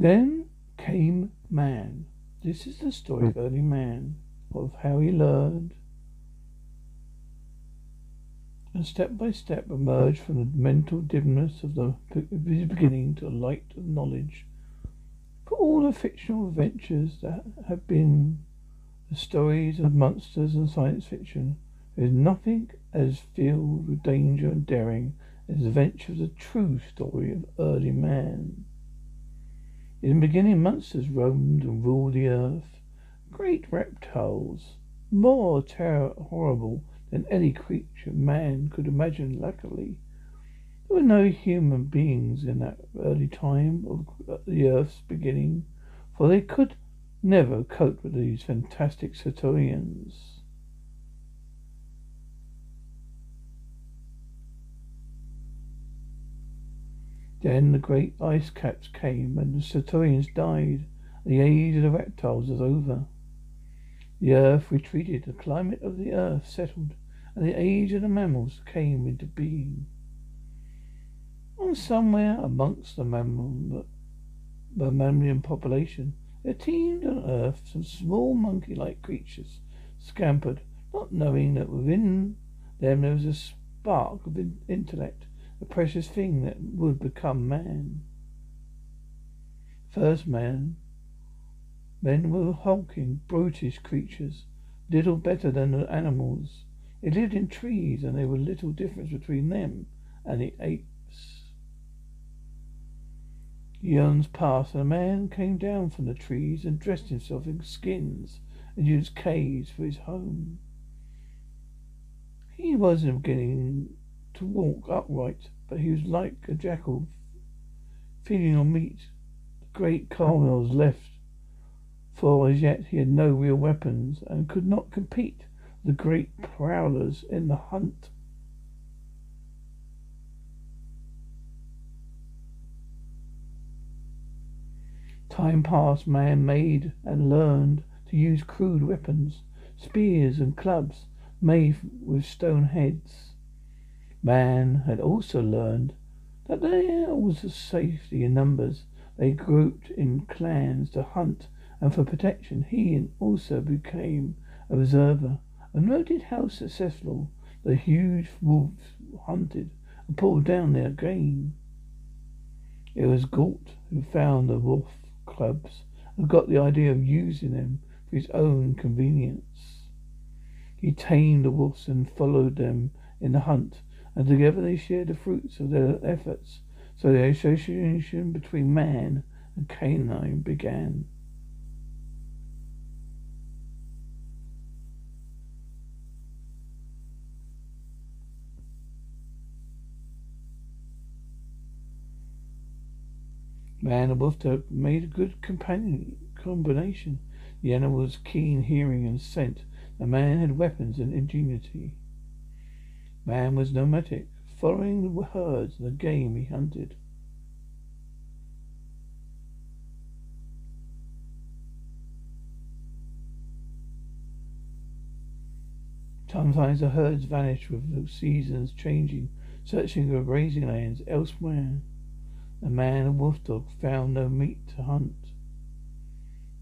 Then came man. This is the story of early man, of how he learned and step by step emerged from the mental dimness of, the, his beginning to light of knowledge. For all the fictional adventures that have been the stories of monsters and science fiction, there is nothing as filled with danger and daring as the adventure of the true story of early man. In the beginning, monsters roamed and ruled the earth. Great reptiles, more terror horrible than any creature man could imagine. Luckily, there were no human beings in that early time of the earth's beginning, for they could never cope with these fantastic Saurians. Then the great ice caps came and the Saurians died. The age of the reptiles was over. The earth retreated, the climate of the earth settled, and the age of the mammals came into being. On somewhere amongst the mammal, the mammalian population, there teemed on earth some small monkey-like creatures, scampered, not knowing that within them there was a spark of intellect, the precious thing that would become man. First man Men were hulking, brutish creatures, little better than the animals. They lived in trees, and there was little difference between them and the apes. Eons passed, and a man came down from the trees and dressed himself in skins and used caves for his home. He was in the beginning to walk upright, but he was like a jackal feeding on meat. The great carnivores left for as yet he had no real weapons and could not compete the great prowlers in the hunt. Time passed, man made and learned to use crude weapons, spears and clubs made with stone heads. Man had also learned that there was a safety in numbers. They grouped in clans to hunt and for protection he also became a observer and noted how successful the huge wolves hunted and pulled down their game. It was Gault who found the wolf clubs and got the idea of using them for his own convenience. He tamed the wolves and followed them in the hunt, and together they shared the fruits of their efforts. So the association between man and canine began. Man and wolf dog made a good companion combination. The animal's keen hearing and scent. The man had weapons and ingenuity. Man was nomadic, following the herds and the game he hunted. Sometimes the herds vanished with the seasons changing, searching for grazing lands elsewhere. The man and wolf dog found no meat to hunt.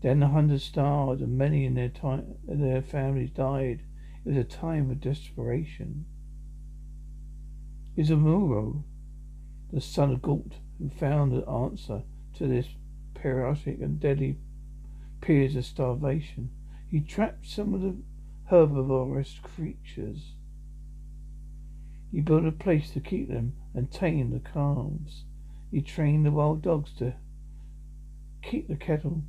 Then the hunters starved, and many in their time their families died. It was a time of desperation. Was Amuro, the son of Gault, who found the answer to this periodic and deadly periods of starvation. He trapped some of the herbivorous creatures. He built a place to keep them and tame the calves. He trained the wild dogs to keep the cattle,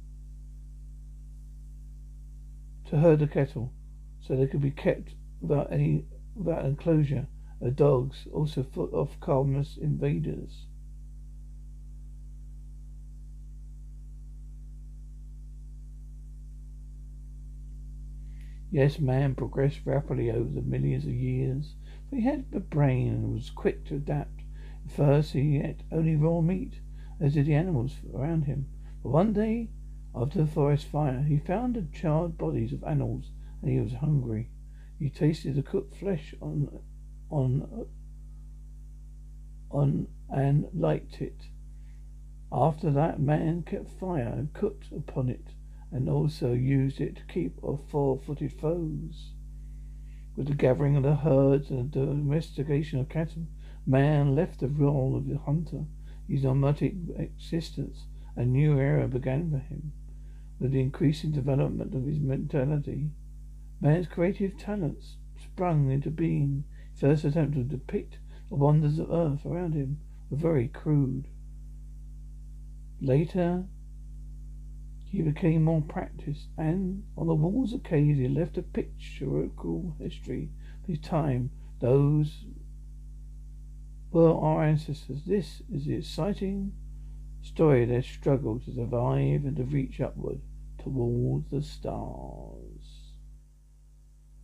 to herd the cattle, so they could be kept without any without enclosure. The dogs also fought off carnivorous invaders. Yes, man progressed rapidly over the millions of years, for he had a brain and was quick to adapt. At First he ate only raw meat, as did the animals around him. But one day, after the forest fire, he found the charred bodies of animals, and he was hungry. He tasted the cooked flesh on, on, on, and liked it. After that, man kept fire and cooked upon it, and also used it to keep off four-footed foes. With the gathering of the herds and the domestication of cattle, man left the role of the hunter. His nomadic existence, a new era began for him. With the increasing development of his mentality, man's creative talents sprung into being. First attempt to depict the wonders of earth around him were very crude. Later, he became more practiced, and on the walls of caves he left a pictorial history of his time. Those were our ancestors. This is the exciting story of their struggle to survive and to reach upward towards the stars.